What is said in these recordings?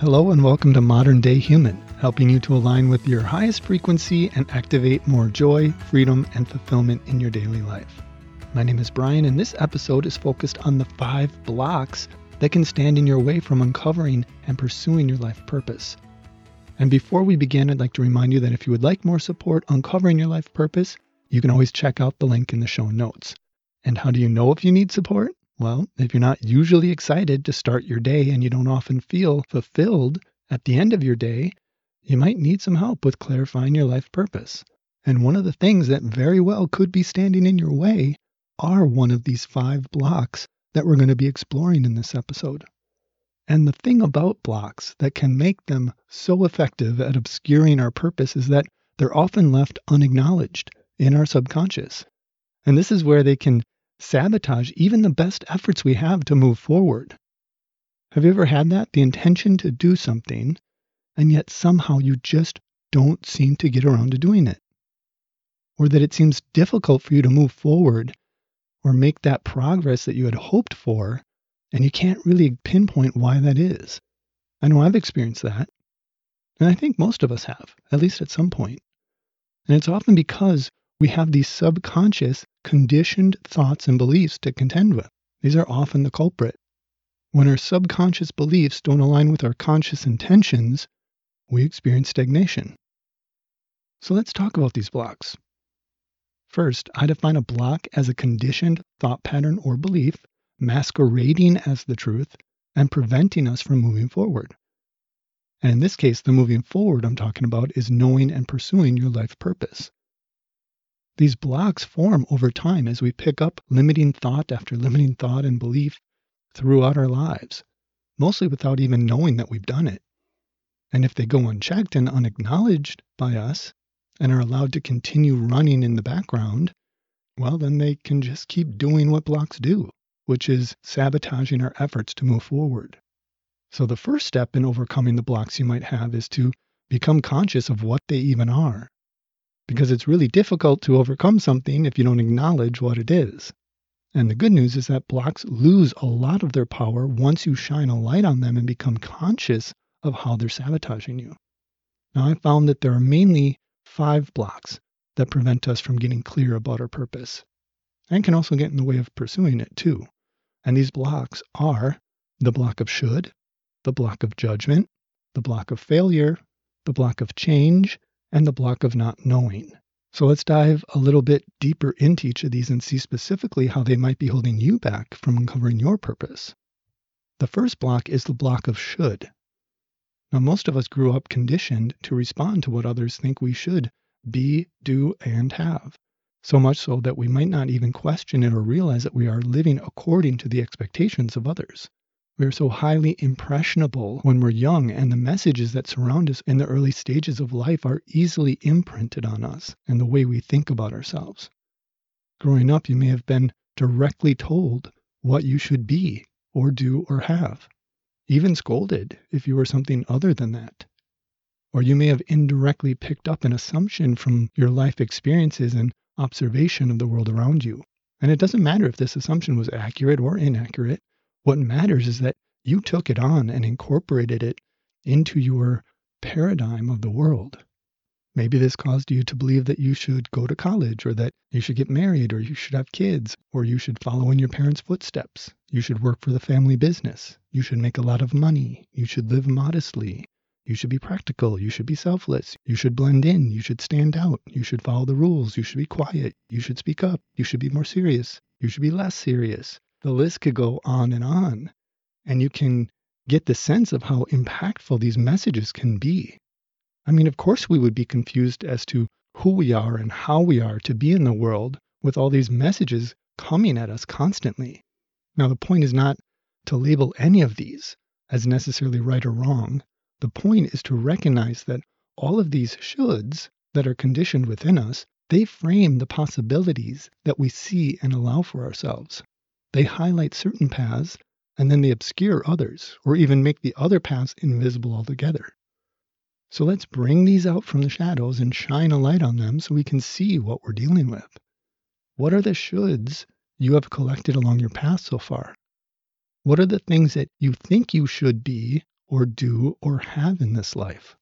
Hello and welcome to Modern Day Human, helping you to align with your highest frequency and activate more joy, freedom, and fulfillment in your daily life. My name is Brian, and this episode is focused on the five blocks that can stand in your way from uncovering and pursuing your life purpose. And before we begin, I'd like to remind you that if you would like more support uncovering your life purpose, you can always check out the link in the show notes. And how do you know if you need support? Well, if you're not usually excited to start your day and you don't often feel fulfilled at the end of your day, you might need some help with clarifying your life purpose. And one of the things that very well could be standing in your way are one of these five blocks that we're going to be exploring in this episode. And the thing about blocks that can make them so effective at obscuring our purpose is that they're often left unacknowledged in our subconscious. And this is where they can sabotage even the best efforts we have to move forward. Have you ever had that? The intention to do something, and yet somehow you just don't seem to get around to doing it. Or that it seems difficult for you to move forward or make that progress that you had hoped for, and you can't really pinpoint why that is. I know I've experienced that, and I think most of us have, at least at some point. And it's often because we have these subconscious, conditioned thoughts and beliefs to contend with. These are often the culprit. When our subconscious beliefs don't align with our conscious intentions, we experience stagnation. So let's talk about these blocks. First, I define a block as a conditioned thought pattern or belief masquerading as the truth and preventing us from moving forward. And in this case, the moving forward I'm talking about is knowing and pursuing your life purpose. These blocks form over time as we pick up limiting thought after limiting thought and belief throughout our lives, mostly without even knowing that we've done it. And if they go unchecked and unacknowledged by us and are allowed to continue running in the background, well, then they can just keep doing what blocks do, which is sabotaging our efforts to move forward. So, the first step in overcoming the blocks you might have is to become conscious of what they even are because it's really difficult to overcome something if you don't acknowledge what it is. And the good news is that blocks lose a lot of their power once you shine a light on them and become conscious of how they're sabotaging you. Now, I found that there are mainly five blocks that prevent us from getting clear about our purpose and can also get in the way of pursuing it too. And these blocks are the block of should, the block of judgment, the block of failure, the block of change, and the block of not knowing. So let's dive a little bit deeper into each of these and see specifically how they might be holding you back from uncovering your purpose. The first block is the block of should. Now, most of us grew up conditioned to respond to what others think we should be, do, and have. So much so that we might not even question it or realize that we are living according to the expectations of others. We are so highly impressionable when we're young, and the messages that surround us in the early stages of life are easily imprinted on us and the way we think about ourselves. Growing up, you may have been directly told what you should be or do or have, even scolded if you were something other than that. Or you may have indirectly picked up an assumption from your life experiences and observation of the world around you. And it doesn't matter if this assumption was accurate or inaccurate. What matters is that you took it on and incorporated it into your paradigm of the world. Maybe this caused you to believe that you should go to college or that you should get married or you should have kids or you should follow in your parents' footsteps. You should work for the family business. You should make a lot of money. You should live modestly. You should be practical. You should be selfless. You should blend in. You should stand out. You should follow the rules. You should be quiet. You should speak up. You should be more serious. You should be less serious. The list could go on and on. And you can get the sense of how impactful these messages can be. I mean, of course, we would be confused as to who we are and how we are to be in the world with all these messages coming at us constantly. Now, the point is not to label any of these as necessarily right or wrong. The point is to recognize that all of these shoulds that are conditioned within us, they frame the possibilities that we see and allow for ourselves. They highlight certain paths and then they obscure others, or even make the other paths invisible altogether. So let's bring these out from the shadows and shine a light on them so we can see what we're dealing with. What are the shoulds you have collected along your path so far? What are the things that you think you should be or do or have in this life?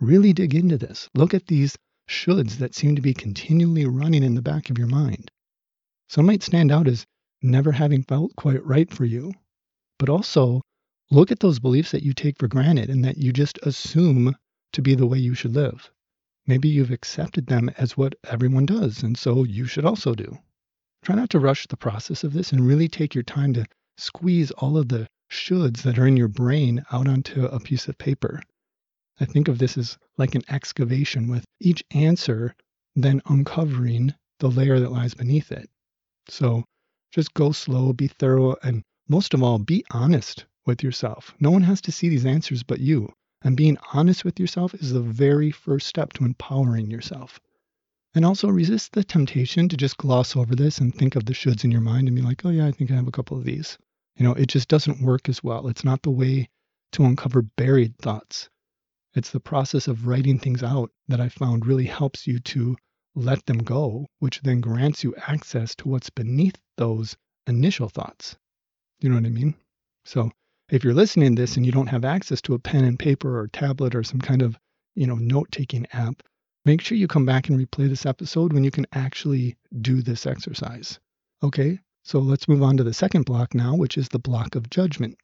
Really dig into this. Look at these shoulds that seem to be continually running in the back of your mind. Some might stand out as never having felt quite right for you, but also look at those beliefs that you take for granted and that you just assume to be the way you should live. Maybe you've accepted them as what everyone does, and so you should also do. Try not to rush the process of this and really take your time to squeeze all of the shoulds that are in your brain out onto a piece of paper. I think of this as like an excavation with each answer then uncovering the layer that lies beneath it. So just go slow, be thorough, and most of all, be honest with yourself. No one has to see these answers but you. And being honest with yourself is the very first step to empowering yourself. And also resist the temptation to just gloss over this and think of the shoulds in your mind and be like, oh, yeah, I think I have a couple of these. You know, it just doesn't work as well. It's not the way to uncover buried thoughts. It's the process of writing things out that I found really helps you to let them go, which then grants you access to what's beneath those initial thoughts. You know what I mean? So if you're listening to this and you don't have access to a pen and paper or tablet or some kind of, you know, note-taking app, make sure you come back and replay this episode when you can actually do this exercise. Okay? So let's move on to the second block now, which is the block of judgment.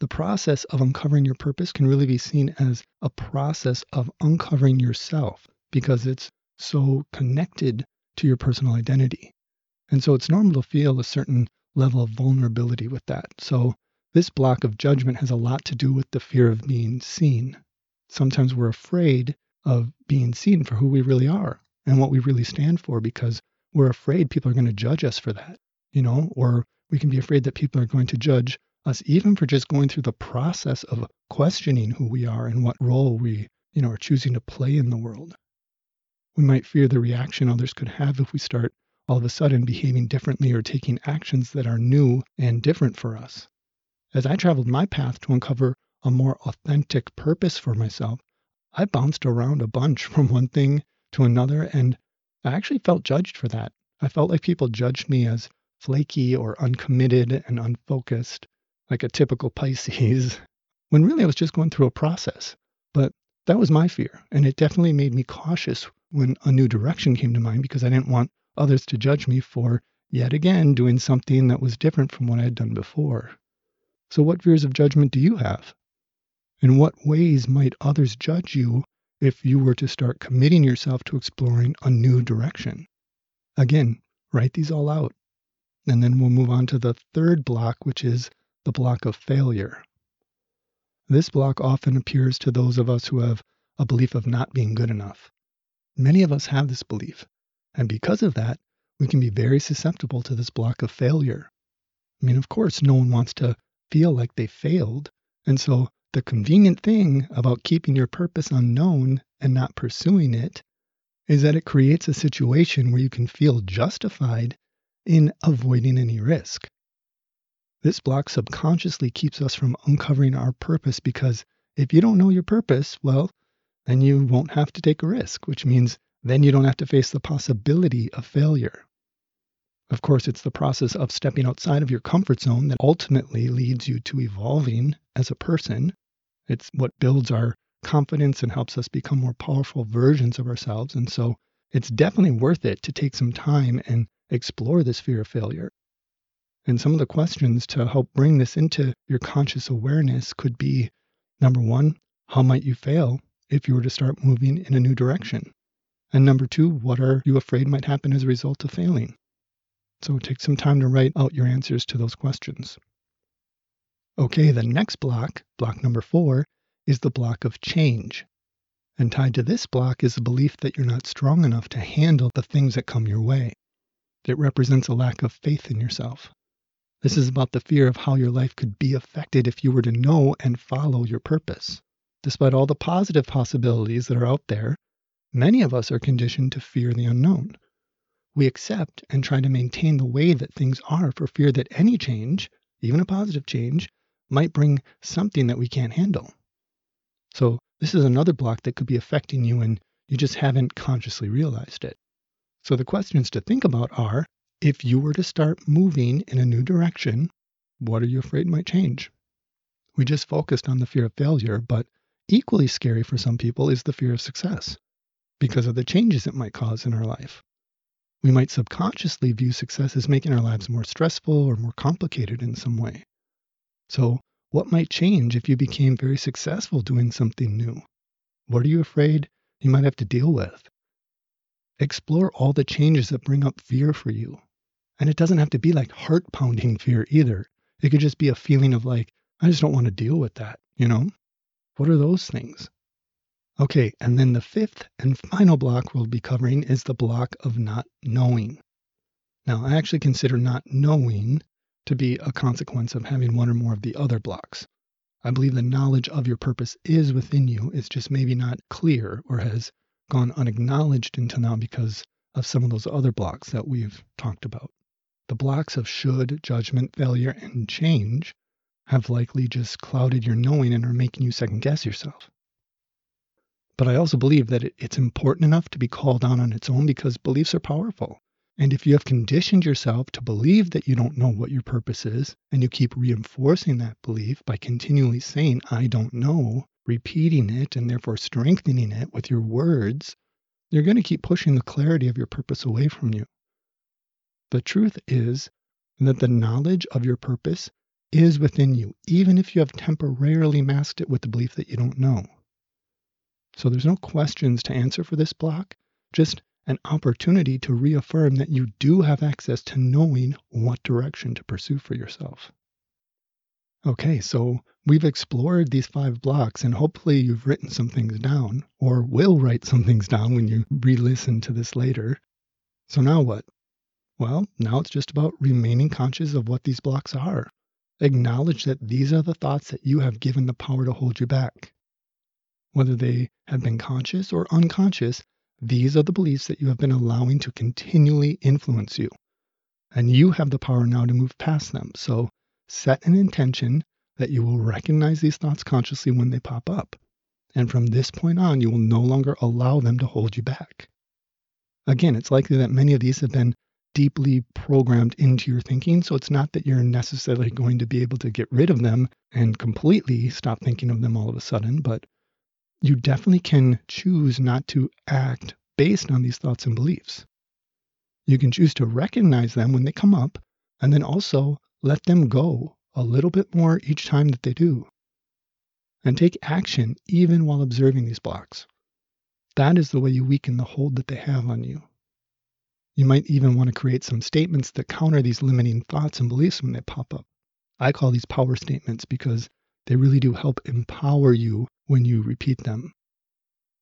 The process of uncovering your purpose can really be seen as a process of uncovering yourself because it's so connected to your personal identity. And so it's normal to feel a certain level of vulnerability with that. So this block of judgment has a lot to do with the fear of being seen. Sometimes we're afraid of being seen for who we really are and what we really stand for because we're afraid people are going to judge us for that, you know, or we can be afraid that people are going to judge us even for just going through the process of questioning who we are and what role we, you know, are choosing to play in the world. We might fear the reaction others could have if we start all of a sudden behaving differently or taking actions that are new and different for us. As I traveled my path to uncover a more authentic purpose for myself, I bounced around a bunch from one thing to another, and I actually felt judged for that. I felt like people judged me as flaky or uncommitted and unfocused like a typical Pisces, when really I was just going through a process. But that was my fear. And it definitely made me cautious when a new direction came to mind because I didn't want others to judge me for yet again doing something that was different from what I had done before. So, what fears of judgment do you have? In what ways might others judge you if you were to start committing yourself to exploring a new direction? Again, write these all out. And then we'll move on to the third block, which is the block of failure. This block often appears to those of us who have a belief of not being good enough. Many of us have this belief, and because of that, we can be very susceptible to this block of failure. I mean, of course, no one wants to feel like they failed, and so the convenient thing about keeping your purpose unknown and not pursuing it is that it creates a situation where you can feel justified in avoiding any risk. This block subconsciously keeps us from uncovering our purpose because if you don't know your purpose, well, then you won't have to take a risk, which means then you don't have to face the possibility of failure. Of course, it's the process of stepping outside of your comfort zone that ultimately leads you to evolving as a person. It's what builds our confidence and helps us become more powerful versions of ourselves. And so it's definitely worth it to take some time and explore this fear of failure. And some of the questions to help bring this into your conscious awareness could be number one, how might you fail if you were to start moving in a new direction? And number two, what are you afraid might happen as a result of failing? So take some time to write out your answers to those questions. Okay, the next block, block number four, is the block of change. And tied to this block is the belief that you're not strong enough to handle the things that come your way. It represents a lack of faith in yourself. This is about the fear of how your life could be affected if you were to know and follow your purpose. Despite all the positive possibilities that are out there, many of us are conditioned to fear the unknown. We accept and try to maintain the way that things are for fear that any change, even a positive change, might bring something that we can't handle. So, this is another block that could be affecting you and you just haven't consciously realized it. So, the questions to think about are if you were to start moving in a new direction, what are you afraid might change? We just focused on the fear of failure, but equally scary for some people is the fear of success because of the changes it might cause in our life. We might subconsciously view success as making our lives more stressful or more complicated in some way. So, what might change if you became very successful doing something new? What are you afraid you might have to deal with? Explore all the changes that bring up fear for you. And it doesn't have to be like heart pounding fear either. It could just be a feeling of like, I just don't want to deal with that, you know? What are those things? Okay, and then the fifth and final block we'll be covering is the block of not knowing. Now, I actually consider not knowing to be a consequence of having one or more of the other blocks. I believe the knowledge of your purpose is within you. It's just maybe not clear or has gone unacknowledged until now because of some of those other blocks that we've talked about. The blocks of should, judgment, failure, and change have likely just clouded your knowing and are making you second guess yourself. But I also believe that it's important enough to be called on on its own because beliefs are powerful. And if you have conditioned yourself to believe that you don't know what your purpose is, and you keep reinforcing that belief by continually saying, I don't know, repeating it, and therefore strengthening it with your words, you're going to keep pushing the clarity of your purpose away from you. The truth is that the knowledge of your purpose is within you, even if you have temporarily masked it with the belief that you don't know. So there's no questions to answer for this block, just an opportunity to reaffirm that you do have access to knowing what direction to pursue for yourself. Okay, so we've explored these five blocks, and hopefully you've written some things down, or will write some things down when you re listen to this later. So now what? Well, now it's just about remaining conscious of what these blocks are. Acknowledge that these are the thoughts that you have given the power to hold you back. Whether they have been conscious or unconscious, these are the beliefs that you have been allowing to continually influence you. And you have the power now to move past them. So set an intention that you will recognize these thoughts consciously when they pop up. And from this point on, you will no longer allow them to hold you back. Again, it's likely that many of these have been deeply programmed into your thinking. So it's not that you're necessarily going to be able to get rid of them and completely stop thinking of them all of a sudden, but you definitely can choose not to act based on these thoughts and beliefs. You can choose to recognize them when they come up and then also let them go a little bit more each time that they do. And take action even while observing these blocks. That is the way you weaken the hold that they have on you. You might even want to create some statements that counter these limiting thoughts and beliefs when they pop up. I call these power statements because they really do help empower you when you repeat them.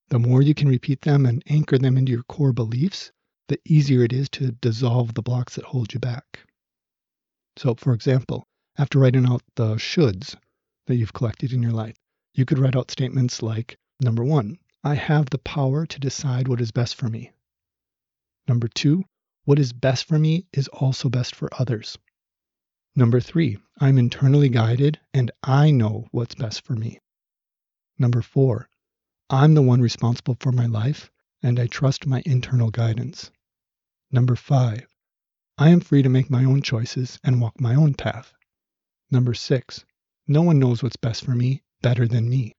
The more you can repeat them and anchor them into your core beliefs, the easier it is to dissolve the blocks that hold you back. So, for example, after writing out the shoulds that you've collected in your life, you could write out statements like number one, I have the power to decide what is best for me. Number two, what is best for me is also best for others. Number three, I'm internally guided and I know what's best for me. Number four, I'm the one responsible for my life and I trust my internal guidance. Number five, I am free to make my own choices and walk my own path. Number six, no one knows what's best for me better than me.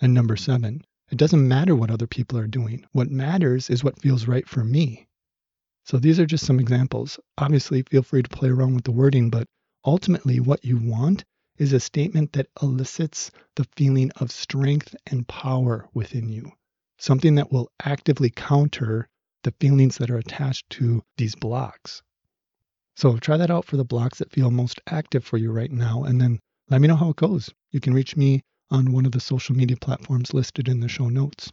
And number seven, it doesn't matter what other people are doing. What matters is what feels right for me. So these are just some examples. Obviously, feel free to play around with the wording, but ultimately, what you want is a statement that elicits the feeling of strength and power within you, something that will actively counter the feelings that are attached to these blocks. So try that out for the blocks that feel most active for you right now, and then let me know how it goes. You can reach me on one of the social media platforms listed in the show notes.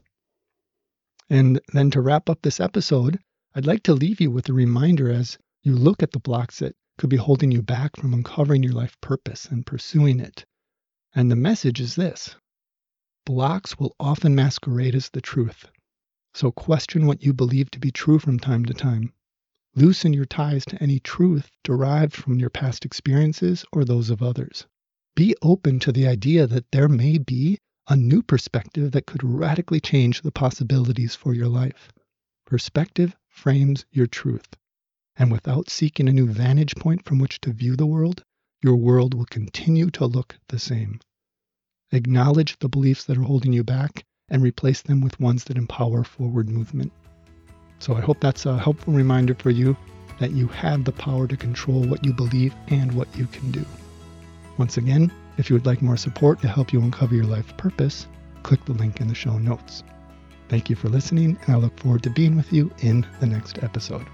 And then to wrap up this episode, I'd like to leave you with a reminder as you look at the blocks that could be holding you back from uncovering your life purpose and pursuing it. And the message is this blocks will often masquerade as the truth. So question what you believe to be true from time to time. Loosen your ties to any truth derived from your past experiences or those of others be open to the idea that there may be a new perspective that could radically change the possibilities for your life. Perspective frames your truth. And without seeking a new vantage point from which to view the world, your world will continue to look the same. Acknowledge the beliefs that are holding you back and replace them with ones that empower forward movement. So I hope that's a helpful reminder for you that you have the power to control what you believe and what you can do. Once again, if you would like more support to help you uncover your life purpose, click the link in the show notes. Thank you for listening, and I look forward to being with you in the next episode.